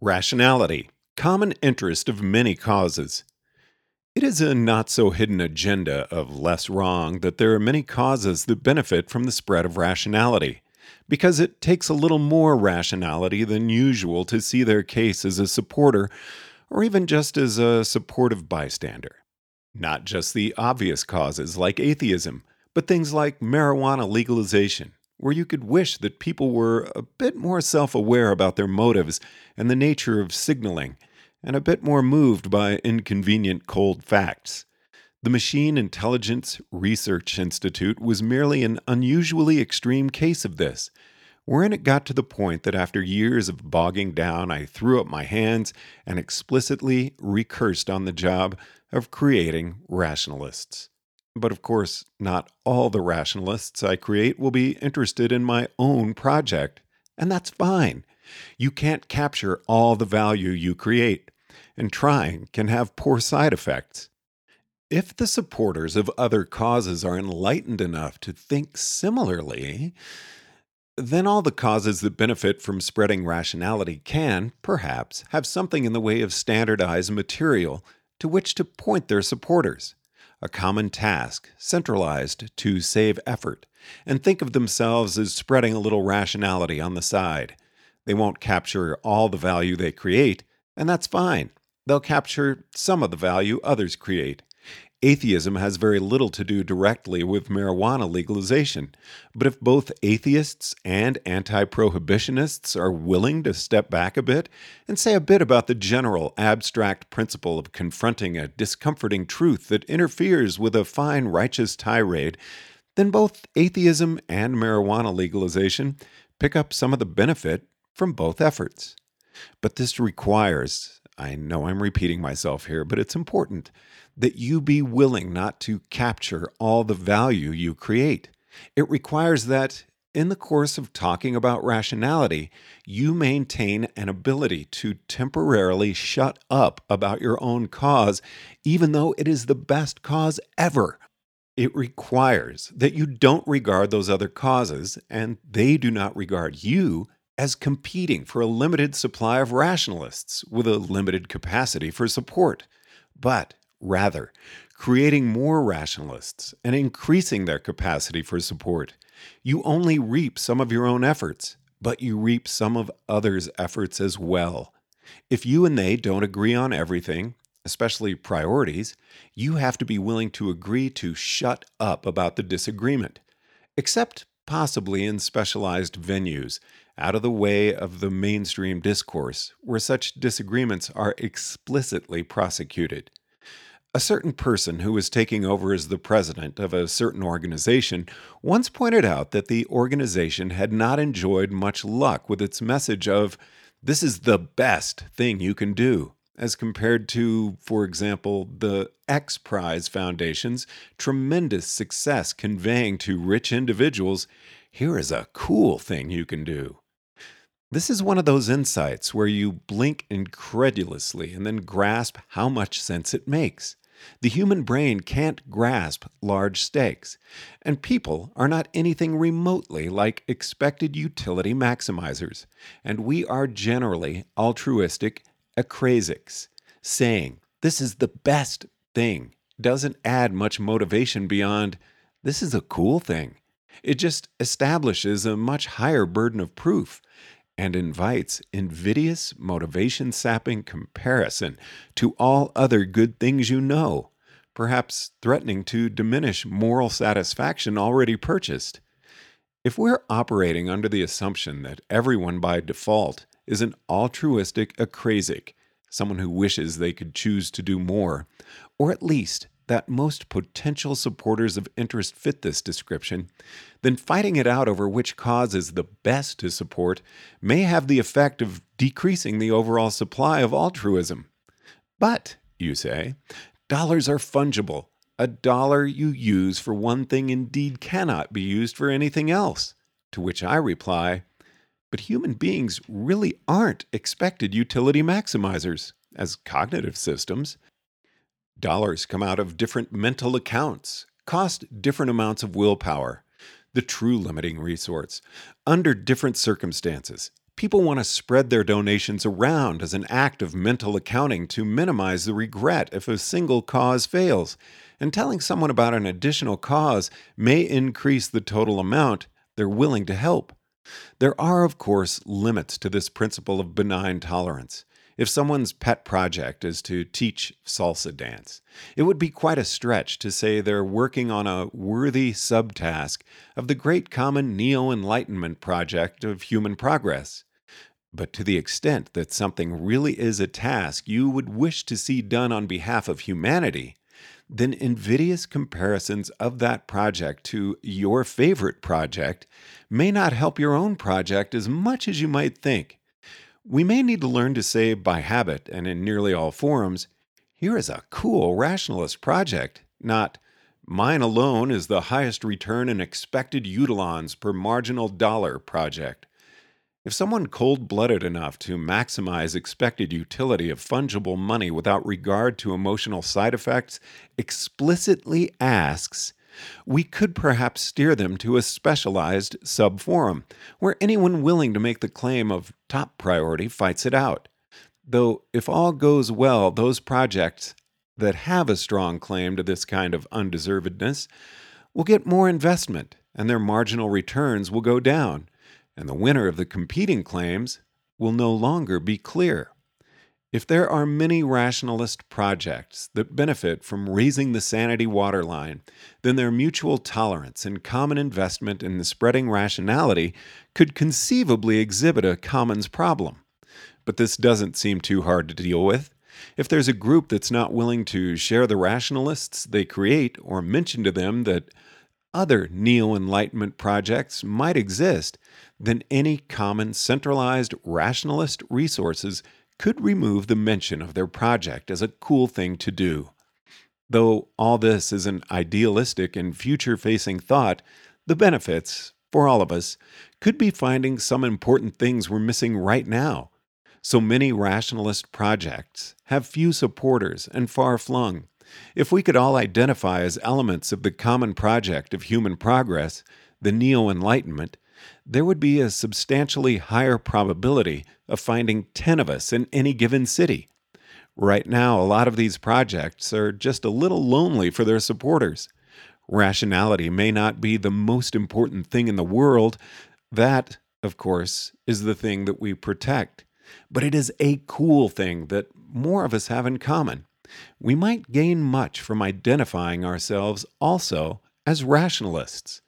Rationality, common interest of many causes. It is a not so hidden agenda of less wrong that there are many causes that benefit from the spread of rationality, because it takes a little more rationality than usual to see their case as a supporter or even just as a supportive bystander. Not just the obvious causes like atheism, but things like marijuana legalization, where you could wish that people were a bit more self aware about their motives and the nature of signaling, and a bit more moved by inconvenient cold facts. The Machine Intelligence Research Institute was merely an unusually extreme case of this, wherein it got to the point that after years of bogging down, I threw up my hands and explicitly recursed on the job of creating rationalists. But of course, not all the rationalists I create will be interested in my own project, and that's fine. You can't capture all the value you create, and trying can have poor side effects. If the supporters of other causes are enlightened enough to think similarly, then all the causes that benefit from spreading rationality can, perhaps, have something in the way of standardized material to which to point their supporters a common task, centralized to save effort, and think of themselves as spreading a little rationality on the side. They won't capture all the value they create, and that's fine. They'll capture some of the value others create. Atheism has very little to do directly with marijuana legalization, but if both atheists and anti prohibitionists are willing to step back a bit and say a bit about the general abstract principle of confronting a discomforting truth that interferes with a fine righteous tirade, then both atheism and marijuana legalization pick up some of the benefit from both efforts. But this requires, I know I'm repeating myself here, but it's important that you be willing not to capture all the value you create. It requires that, in the course of talking about rationality, you maintain an ability to temporarily shut up about your own cause, even though it is the best cause ever. It requires that you don't regard those other causes, and they do not regard you as competing for a limited supply of rationalists with a limited capacity for support, but rather creating more rationalists and increasing their capacity for support. You only reap some of your own efforts, but you reap some of others' efforts as well. If you and they don't agree on everything, especially priorities, you have to be willing to agree to shut up about the disagreement, except possibly in specialized venues, out of the way of the mainstream discourse, where such disagreements are explicitly prosecuted. A certain person who was taking over as the president of a certain organization once pointed out that the organization had not enjoyed much luck with its message of, this is the best thing you can do, as compared to, for example, the X Prize Foundation's tremendous success conveying to rich individuals, here is a cool thing you can do. This is one of those insights where you blink incredulously and then grasp how much sense it makes. The human brain can't grasp large stakes, and people are not anything remotely like expected utility maximizers, and we are generally altruistic akrasics. Saying, this is the best thing, doesn't add much motivation beyond, this is a cool thing. It just establishes a much higher burden of proof and invites invidious, motivation sapping comparison to all other good things you know, perhaps threatening to diminish moral satisfaction already purchased. If we're operating under the assumption that everyone by default is an altruistic akrasic, someone who wishes they could choose to do more, or at least that most potential supporters of interest fit this description, then fighting it out over which cause is the best to support may have the effect of decreasing the overall supply of altruism. But, you say, dollars are fungible. A dollar you use for one thing indeed cannot be used for anything else. To which I reply, but human beings really aren't expected utility maximizers as cognitive systems. Dollars come out of different mental accounts, cost different amounts of willpower, the true limiting resource. Under different circumstances, People want to spread their donations around as an act of mental accounting to minimize the regret if a single cause fails. And telling someone about an additional cause may increase the total amount they're willing to help. There are, of course, limits to this principle of benign tolerance. If someone's pet project is to teach salsa dance, it would be quite a stretch to say they're working on a worthy subtask of the great common neo enlightenment project of human progress. But to the extent that something really is a task you would wish to see done on behalf of humanity, then invidious comparisons of that project to your favorite project may not help your own project as much as you might think. We may need to learn to say by habit and in nearly all forums, here is a cool rationalist project, not mine alone is the highest return in expected utilons per marginal dollar project. If someone cold blooded enough to maximize expected utility of fungible money without regard to emotional side effects explicitly asks, we could perhaps steer them to a specialized subforum where anyone willing to make the claim of top priority fights it out. Though, if all goes well, those projects that have a strong claim to this kind of undeservedness will get more investment and their marginal returns will go down and the winner of the competing claims will no longer be clear. If there are many rationalist projects that benefit from raising the sanity waterline, then their mutual tolerance and common investment in the spreading rationality could conceivably exhibit a commons problem. But this doesn't seem too hard to deal with. If there's a group that's not willing to share the rationalists they create or mention to them that other neo Enlightenment projects might exist, then any common centralized rationalist resources could remove the mention of their project as a cool thing to do. Though all this is an idealistic and future facing thought, the benefits, for all of us, could be finding some important things we're missing right now. So many rationalist projects have few supporters and far flung. If we could all identify as elements of the common project of human progress, the Neo Enlightenment, there would be a substantially higher probability of finding 10 of us in any given city. Right now, a lot of these projects are just a little lonely for their supporters. Rationality may not be the most important thing in the world. That, of course, is the thing that we protect. But it is a cool thing that more of us have in common. We might gain much from identifying ourselves also as rationalists.